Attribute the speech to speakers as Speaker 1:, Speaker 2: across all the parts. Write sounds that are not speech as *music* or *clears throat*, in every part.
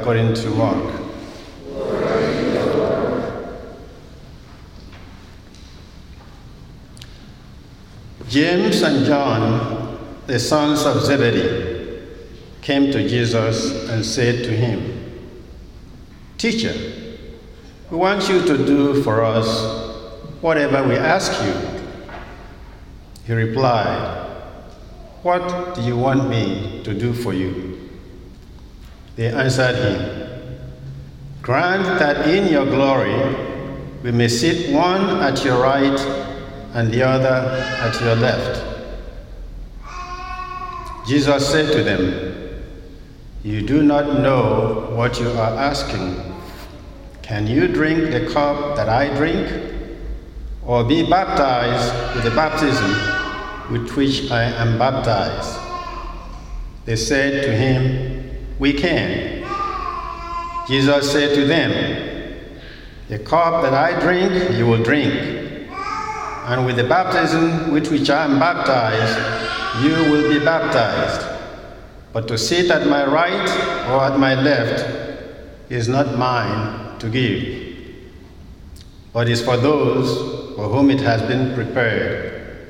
Speaker 1: according to Mark. James and John, the sons of Zebedee, came to Jesus and said to him, Teacher, we want you to do for us whatever we ask you. He replied, What do you want me to do for you? They answered him, Grant that in your glory we may sit one at your right and the other at your left. Jesus said to them, You do not know what you are asking. Can you drink the cup that I drink? Or be baptized with the baptism with which I am baptized? They said to him, We can. Jesus said to them, The cup that I drink, you will drink and with the baptism with which I am baptized, you will be baptized. But to sit at my right or at my left is not mine to give, but is for those for whom it has been prepared.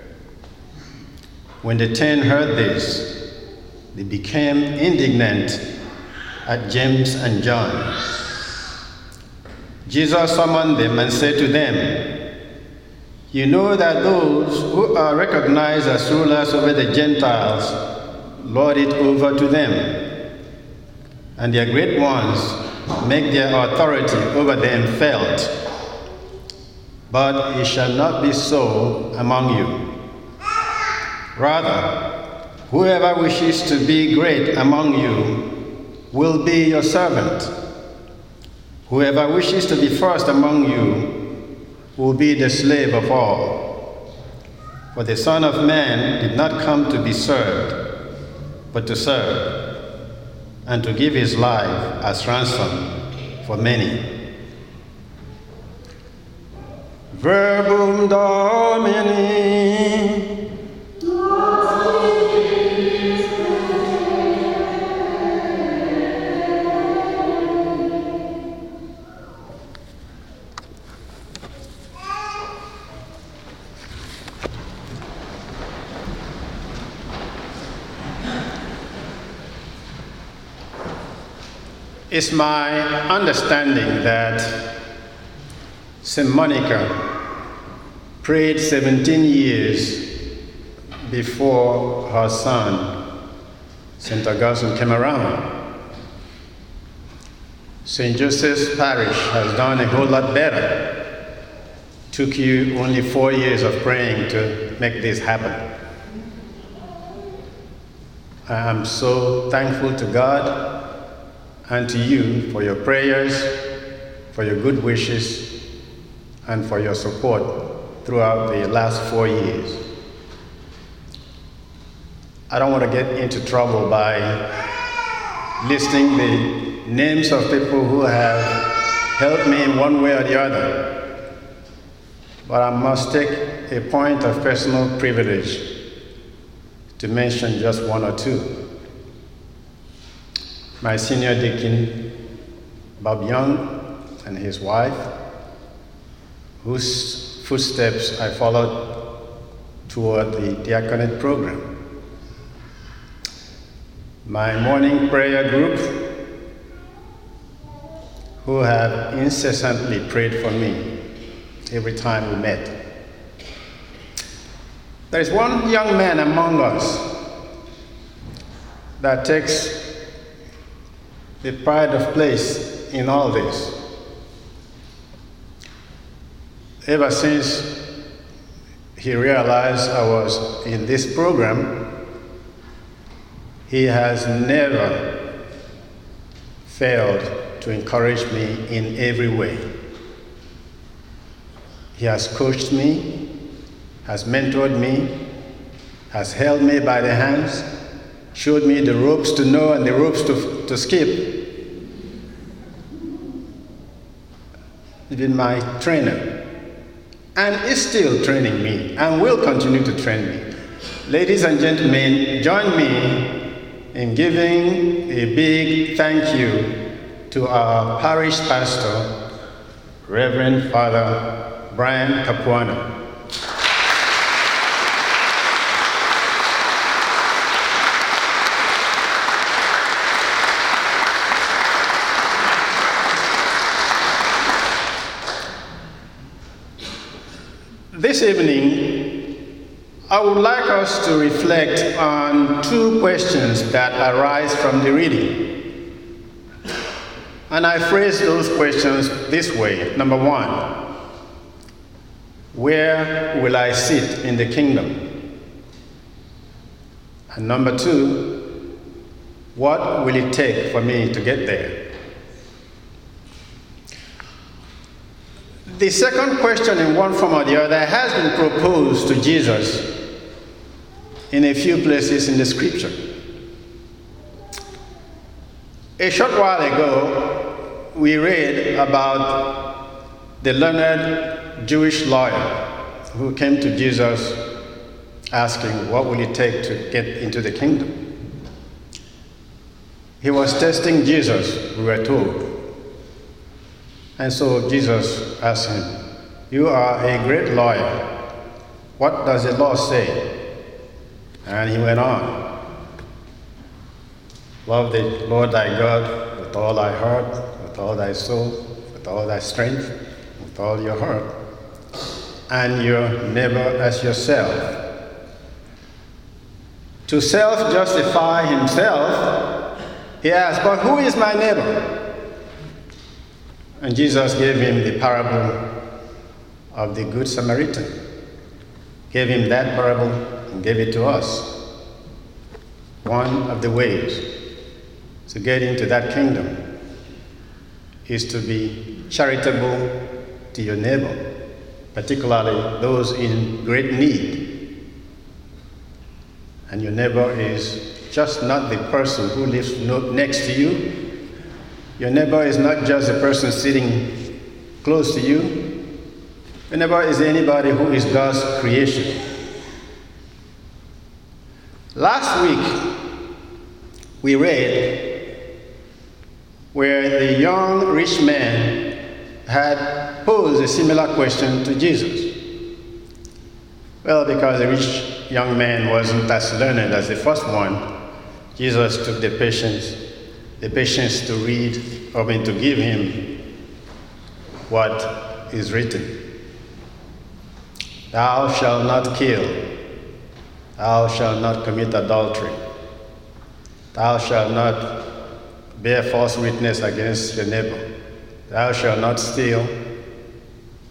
Speaker 1: When the ten heard this, they became indignant at James and John. Jesus summoned them and said to them, you know that those who are recognized as rulers over the Gentiles lord it over to them, and their great ones make their authority over them felt. But it shall not be so among you. Rather, whoever wishes to be great among you will be your servant. Whoever wishes to be first among you will be the slave of all. For the Son of Man did not come to be served, but to serve, and to give his life as ransom for many. Verbum Domini. It's my understanding that St. Monica prayed 17 years before her son, St. Augustine, came around. St. Joseph's Parish has done a whole lot better. Took you only four years of praying to make this happen. I am so thankful to God and to you for your prayers, for your good wishes, and for your support throughout the last four years. I don't want to get into trouble by listing the names of people who have helped me in one way or the other, but I must take a point of personal privilege to mention just one or two my senior deacon, Bob Young, and his wife, whose footsteps I followed toward the diaconate program. My morning prayer group, who have incessantly prayed for me every time we met. There is one young man among us that takes the pride of place in all this. Ever since he realized I was in this program, he has never failed to encourage me in every way. He has coached me, has mentored me, has held me by the hands, showed me the ropes to know and the ropes to, to skip. Been my trainer and is still training me and will continue to train me. Ladies and gentlemen, join me in giving a big thank you to our parish pastor, Reverend Father Brian Capuano. This evening, I would like us to reflect on two questions that arise from the reading. And I phrase those questions this way Number one, where will I sit in the kingdom? And number two, what will it take for me to get there? The second question, in one form or the other, has been proposed to Jesus in a few places in the scripture. A short while ago, we read about the learned Jewish lawyer who came to Jesus asking, What will it take to get into the kingdom? He was testing Jesus, we were told. And so Jesus asked him, You are a great lawyer. What does the law say? And he went on. Love the Lord thy God with all thy heart, with all thy soul, with all thy strength, with all your heart, and your neighbor as yourself. To self justify himself, he asked, But who is my neighbor? And Jesus gave him the parable of the Good Samaritan. Gave him that parable and gave it to us. One of the ways to get into that kingdom is to be charitable to your neighbor, particularly those in great need. And your neighbor is just not the person who lives next to you, your neighbor is not just a person sitting close to you. Your neighbor is anybody who is God's creation. Last week, we read where the young rich man had posed a similar question to Jesus. Well, because the rich young man wasn't as learned as the first one, Jesus took the patience the patience to read, I mean, to give him what is written. Thou shalt not kill. Thou shalt not commit adultery. Thou shalt not bear false witness against your neighbor. Thou shalt not steal.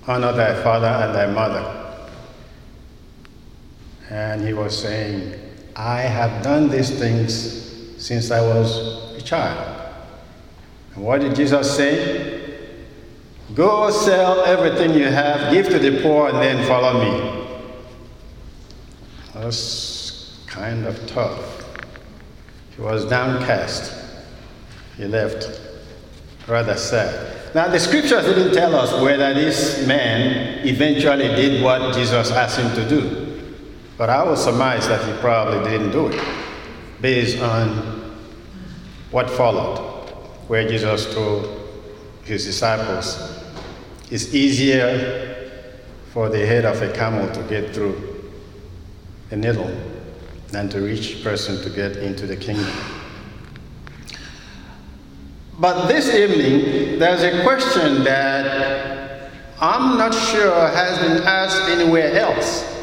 Speaker 1: Honor thy father and thy mother. And he was saying, I have done these things since I was child. And what did Jesus say? Go sell everything you have, give to the poor, and then follow me. That's kind of tough. He was downcast. He left rather sad. Now, the scriptures didn't tell us whether this man eventually did what Jesus asked him to do. But I would surmise that he probably didn't do it based on what followed, where Jesus told his disciples, it's easier for the head of a camel to get through a needle than to reach person to get into the kingdom. But this evening, there's a question that I'm not sure has been asked anywhere else.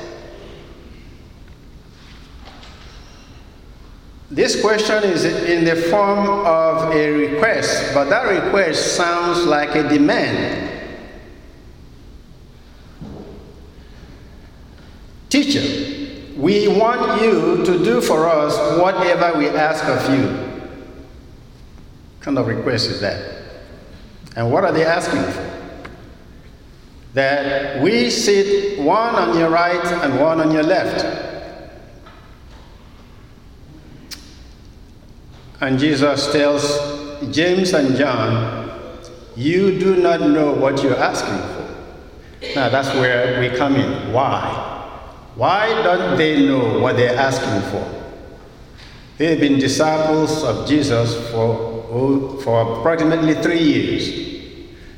Speaker 1: This question is in the form of a request, but that request sounds like a demand. Teacher, we want you to do for us whatever we ask of you. What kind of request is that? And what are they asking for? That we sit one on your right and one on your left And Jesus tells James and John, You do not know what you're asking for. Now that's where we come in. Why? Why don't they know what they're asking for? They've been disciples of Jesus for, oh, for approximately three years.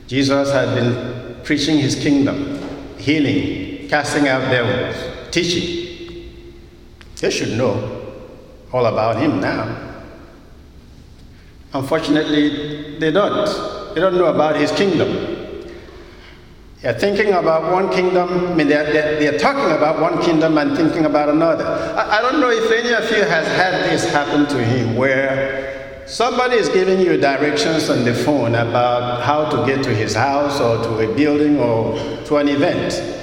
Speaker 1: Jesus had been preaching his kingdom, healing, casting out devils, teaching. They should know all about him now. Unfortunately, they don't. They don't know about his kingdom. They're thinking about one kingdom, I mean, they're, they're, they're, talking about one kingdom and thinking about another. I, I don't know if any of you has had this happen to him where somebody is giving you directions on the phone about how to get to his house or to a building or to an event.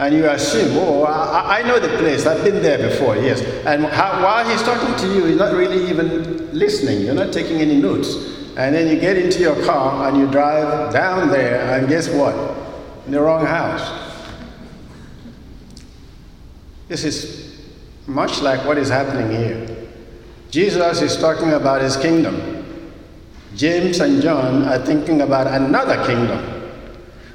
Speaker 1: And you assume, oh, I, I know the place, I've been there before, yes. And how, while he's talking to you, he's not really even listening, you're not taking any notes. And then you get into your car and you drive down there, and guess what? in the wrong house. This is much like what is happening here. Jesus is talking about his kingdom. James and John are thinking about another kingdom.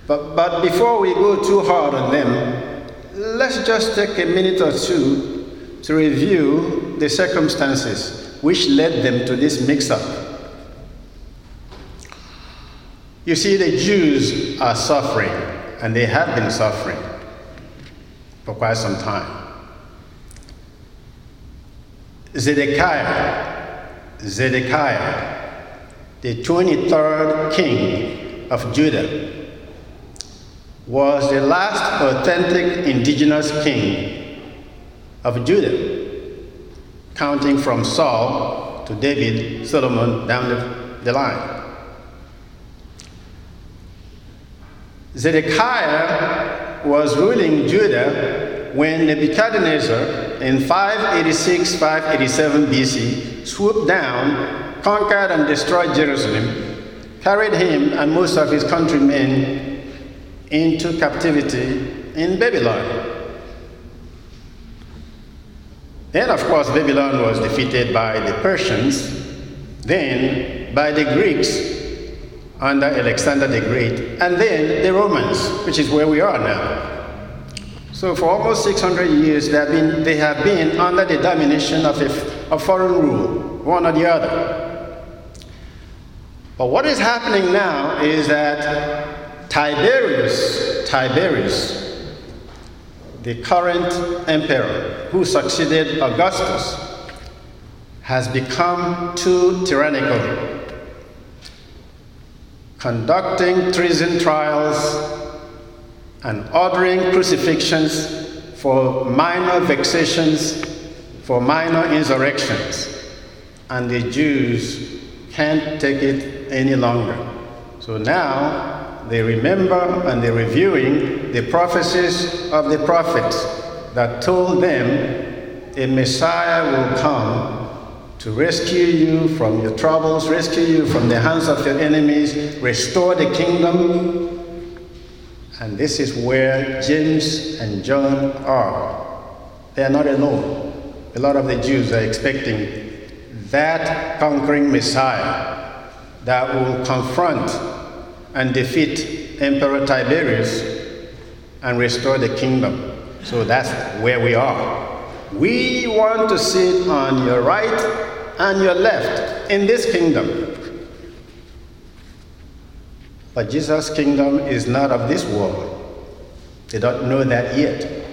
Speaker 1: But, but before we go too hard on them, let's just take a minute or two to review the circumstances which led them to this mix up. You see, the Jews are suffering and they have been suffering for quite some time. Zedekiah, Zedekiah, the 23rd king of Judah, was the last authentic indigenous king of Judah, counting from Saul to David, Solomon, down the, the line. Zedekiah was ruling Judah when Nebuchadnezzar in 586 587 BC swooped down, conquered and destroyed Jerusalem, carried him and most of his countrymen into captivity in Babylon. Then, of course, Babylon was defeated by the Persians, then by the Greeks under Alexander the Great, and then the Romans, which is where we are now. So for almost 600 years, they have been, they have been under the domination of a, a foreign rule, one or the other. But what is happening now is that Tiberius, Tiberius, the current emperor who succeeded Augustus, has become too tyrannical conducting treason trials, and ordering crucifixions for minor vexations, for minor insurrections. And the Jews can't take it any longer. So now they remember and they're reviewing the prophecies of the prophets that told them a Messiah will come to rescue you from your troubles, rescue you from the hands of your enemies, restore the kingdom. And this is where James and John are. They are not alone. A lot of the Jews are expecting that conquering Messiah that will confront and defeat Emperor Tiberius and restore the kingdom. So that's where we are. We want to sit on your right and your left in this kingdom. But Jesus' kingdom is not of this world. They don't know that yet.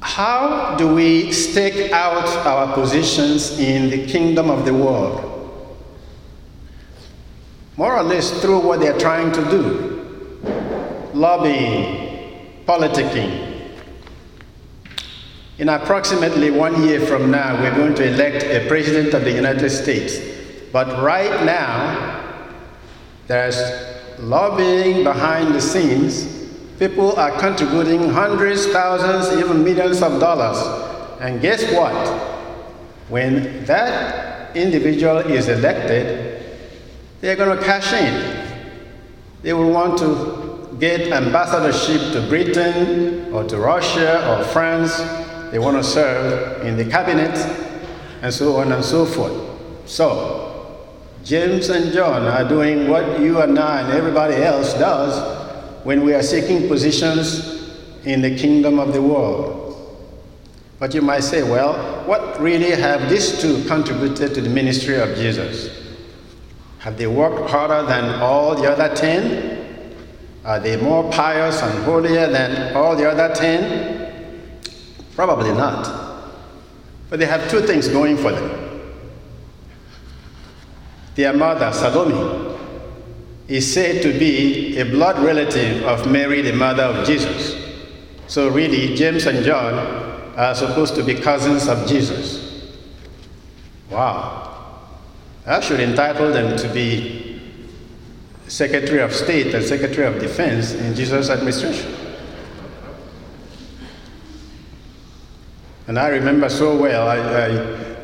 Speaker 1: How do we stake out our positions in the kingdom of the world? More or less through what they're trying to do lobbying, politicking, in approximately one year from now, we're going to elect a president of the United States. But right now, there's lobbying behind the scenes. People are contributing hundreds, thousands, even millions of dollars. And guess what? When that individual is elected, they're going to cash in. They will want to get ambassadorship to Britain or to Russia or France they want to serve in the cabinet, and so on and so forth. So, James and John are doing what you and I and everybody else does when we are seeking positions in the kingdom of the world. But you might say, well, what really have these two contributed to the ministry of Jesus? Have they worked harder than all the other ten? Are they more pious and holier than all the other ten? Probably not. But they have two things going for them. Their mother, Salome, is said to be a blood relative of Mary, the mother of Jesus. So, really, James and John are supposed to be cousins of Jesus. Wow. That should entitle them to be Secretary of State and Secretary of Defense in Jesus' administration. And I remember so well I, I,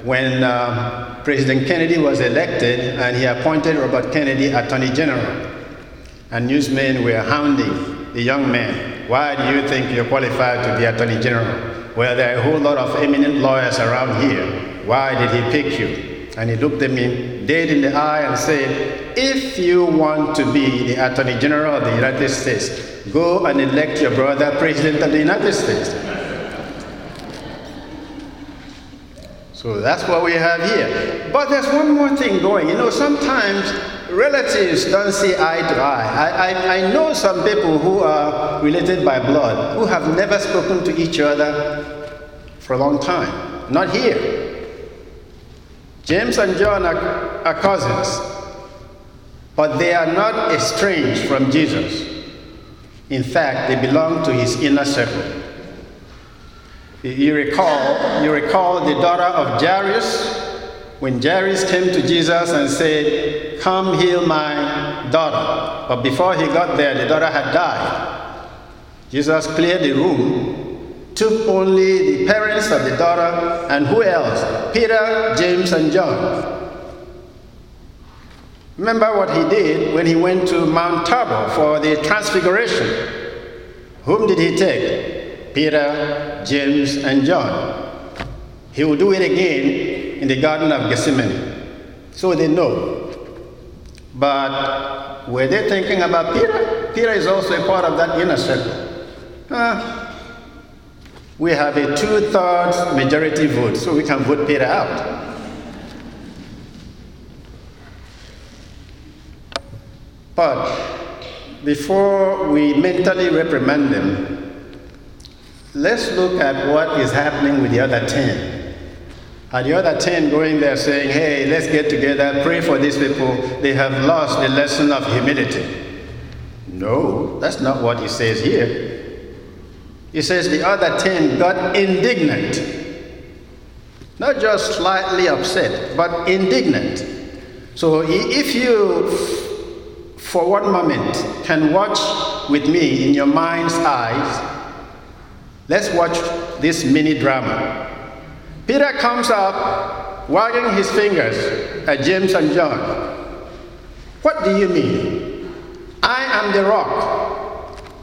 Speaker 1: when uh, President Kennedy was elected and he appointed Robert Kennedy Attorney General, and newsmen were hounding the young man. Why do you think you're qualified to be Attorney General? Well, there are a whole lot of eminent lawyers around here. Why did he pick you? And he looked at me dead in the eye and said, If you want to be the Attorney General of the United States, go and elect your brother President of the United States. So that's what we have here. But there's one more thing going. You know, sometimes relatives don't see eye to eye. I, I, I know some people who are related by blood who have never spoken to each other for a long time. Not here. James and John are, are cousins, but they are not estranged from Jesus. In fact, they belong to his inner circle. You recall, you recall the daughter of Jairus when Jairus came to Jesus and said, Come heal my daughter. But before he got there, the daughter had died. Jesus cleared the room took only the parents of the daughter and who else? Peter, James, and John. Remember what he did when he went to Mount Tabor for the transfiguration. Whom did he take? Peter, James, and John. He will do it again in the Garden of Gethsemane. So they know. But were they thinking about Peter? Peter is also a part of that inner circle. Uh, we have a two thirds majority vote, so we can vote Peter out. But before we mentally reprimand them, let's look at what is happening with the other 10. Are the other 10 going there saying, hey, let's get together, pray for these people, they have lost the lesson of humility? No, that's not what he says here. He says the other ten got indignant. Not just slightly upset, but indignant. So if you, for one moment, can watch with me in your mind's eyes, let's watch this mini drama. Peter comes up, wagging his fingers at James and John. What do you mean? I am the rock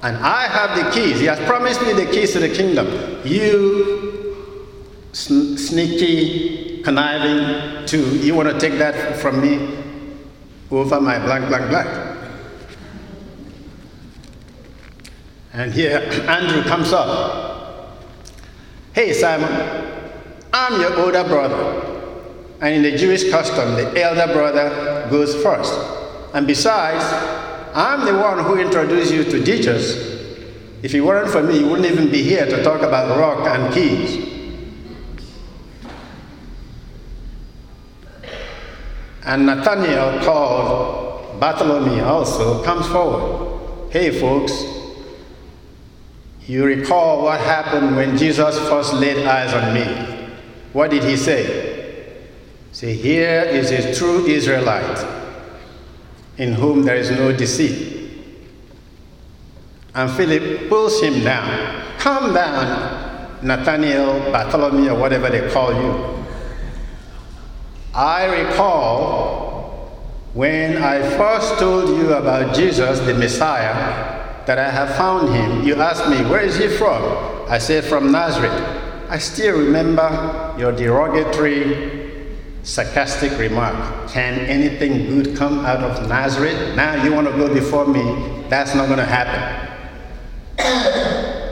Speaker 1: and I have the keys. He has promised me the keys to the kingdom. You, sn- sneaky, conniving, too, you want to take that from me over my blank, blank, blank. And here *clears throat* Andrew comes up. Hey, Simon, I'm your older brother. And in the Jewish custom, the elder brother goes first. And besides, I'm the one who introduced you to Jesus. If it weren't for me, you wouldn't even be here to talk about rock and keys. And Nathaniel, called Bartholomew, also comes forward. Hey, folks, you recall what happened when Jesus first laid eyes on me. What did he say? Say, here is a true Israelite in whom there is no deceit. And Philip pulls him down. Come down, Nathaniel, Bartholomew, or whatever they call you. I recall when I first told you about Jesus, the Messiah, that I have found him. You asked me, Where is he from? I said, From Nazareth. I still remember your derogatory sarcastic remark Can anything good come out of Nazareth? Now you want to go before me. That's not going to happen. *coughs*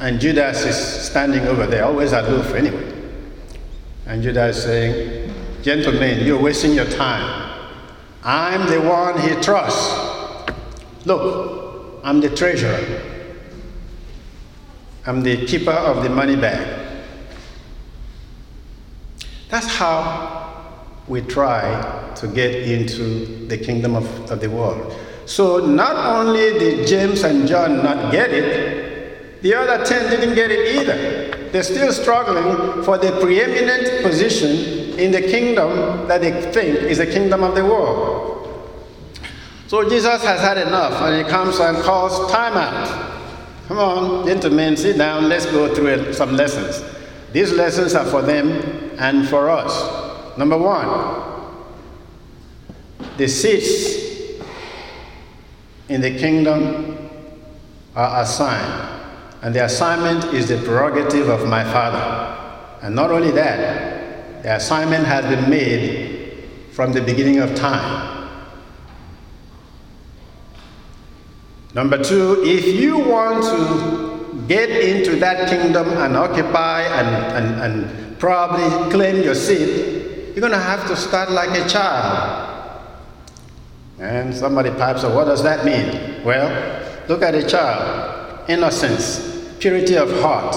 Speaker 1: And Judas is standing over there, always aloof anyway. And Judas is saying, Gentlemen, you're wasting your time. I'm the one he trusts. Look, I'm the treasurer. I'm the keeper of the money bag. That's how we try to get into the kingdom of, of the world. So not only did James and John not get it, the other 10 didn't get it either. They're still struggling for the preeminent position in the kingdom that they think is the kingdom of the world. So Jesus has had enough and he comes and calls time out. Come on, gentlemen, sit down. Let's go through some lessons. These lessons are for them and for us. Number one, the seats in the kingdom are assigned, and the assignment is the prerogative of my Father. And not only that, the assignment has been made from the beginning of time. Number two, if you want to get into that kingdom and occupy and, and, and probably claim your seat, you're going to have to start like a child. And somebody pipes up, what does that mean? Well, look at a child. Innocence, purity of heart.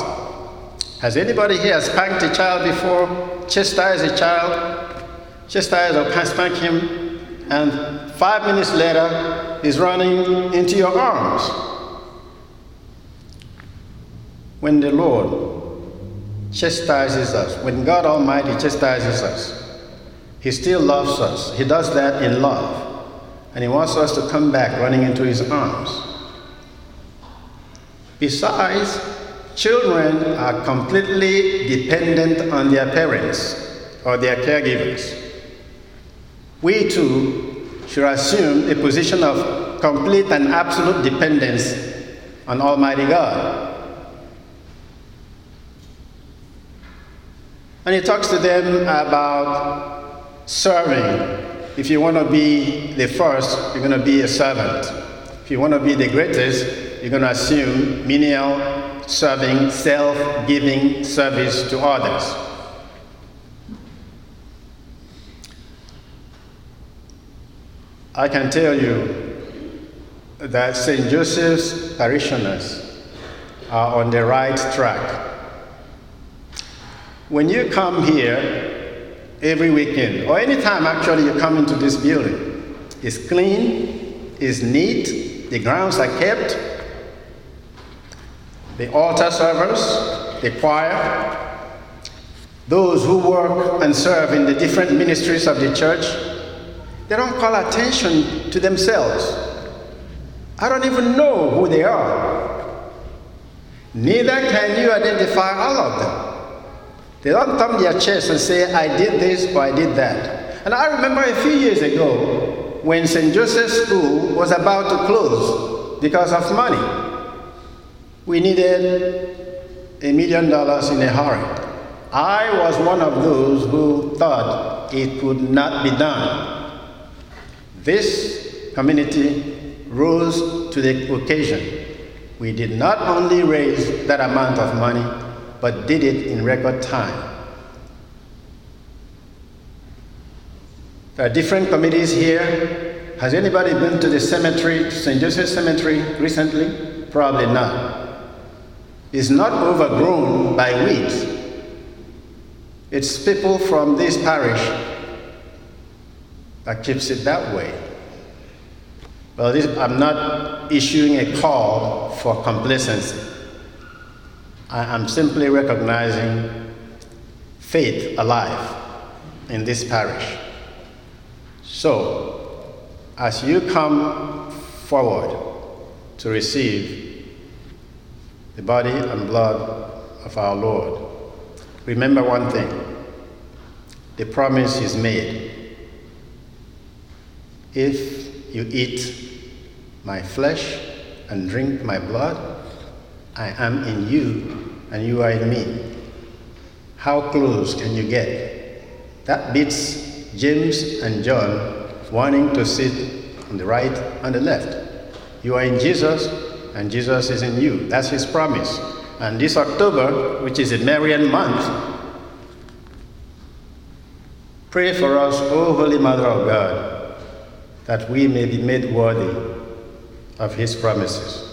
Speaker 1: Has anybody here spanked a child before? Chastised a child? Chastised or spank him? And five minutes later, is running into your arms. When the Lord chastises us, when God Almighty chastises us, He still loves us. He does that in love. And He wants us to come back running into His arms. Besides, children are completely dependent on their parents or their caregivers. We too should assume a position of complete and absolute dependence on Almighty God. And he talks to them about serving. If you want to be the first, you're going to be a servant. If you want to be the greatest, you're going to assume menial serving, self giving service to others. I can tell you that St. Joseph's parishioners are on the right track. When you come here every weekend, or anytime actually you come into this building, it's clean, it's neat, the grounds are kept, the altar servers, the choir, those who work and serve in the different ministries of the church they don't call attention to themselves. I don't even know who they are. Neither can you identify all of them. They don't thumb their chest and say, I did this or I did that. And I remember a few years ago when St. Joseph's School was about to close because of money. We needed a million dollars in a hurry. I was one of those who thought it could not be done. This community rose to the occasion. We did not only raise that amount of money, but did it in record time. There are different committees here. Has anybody been to the cemetery, St. Joseph Cemetery, recently? Probably not. It's not overgrown by weeds. It's people from this parish that keeps it that way. Well, this, I'm not issuing a call for complacency. I am simply recognizing faith alive in this parish. So, as you come forward to receive the body and blood of our Lord, remember one thing. The promise is made. If you eat my flesh and drink my blood, I am in you and you are in me. How close can you get? That beats James and John wanting to sit on the right and the left. You are in Jesus and Jesus is in you. That's his promise. and this October, which is a Marian month, pray for us, O Holy Mother of God, that we may be made worthy of his promises.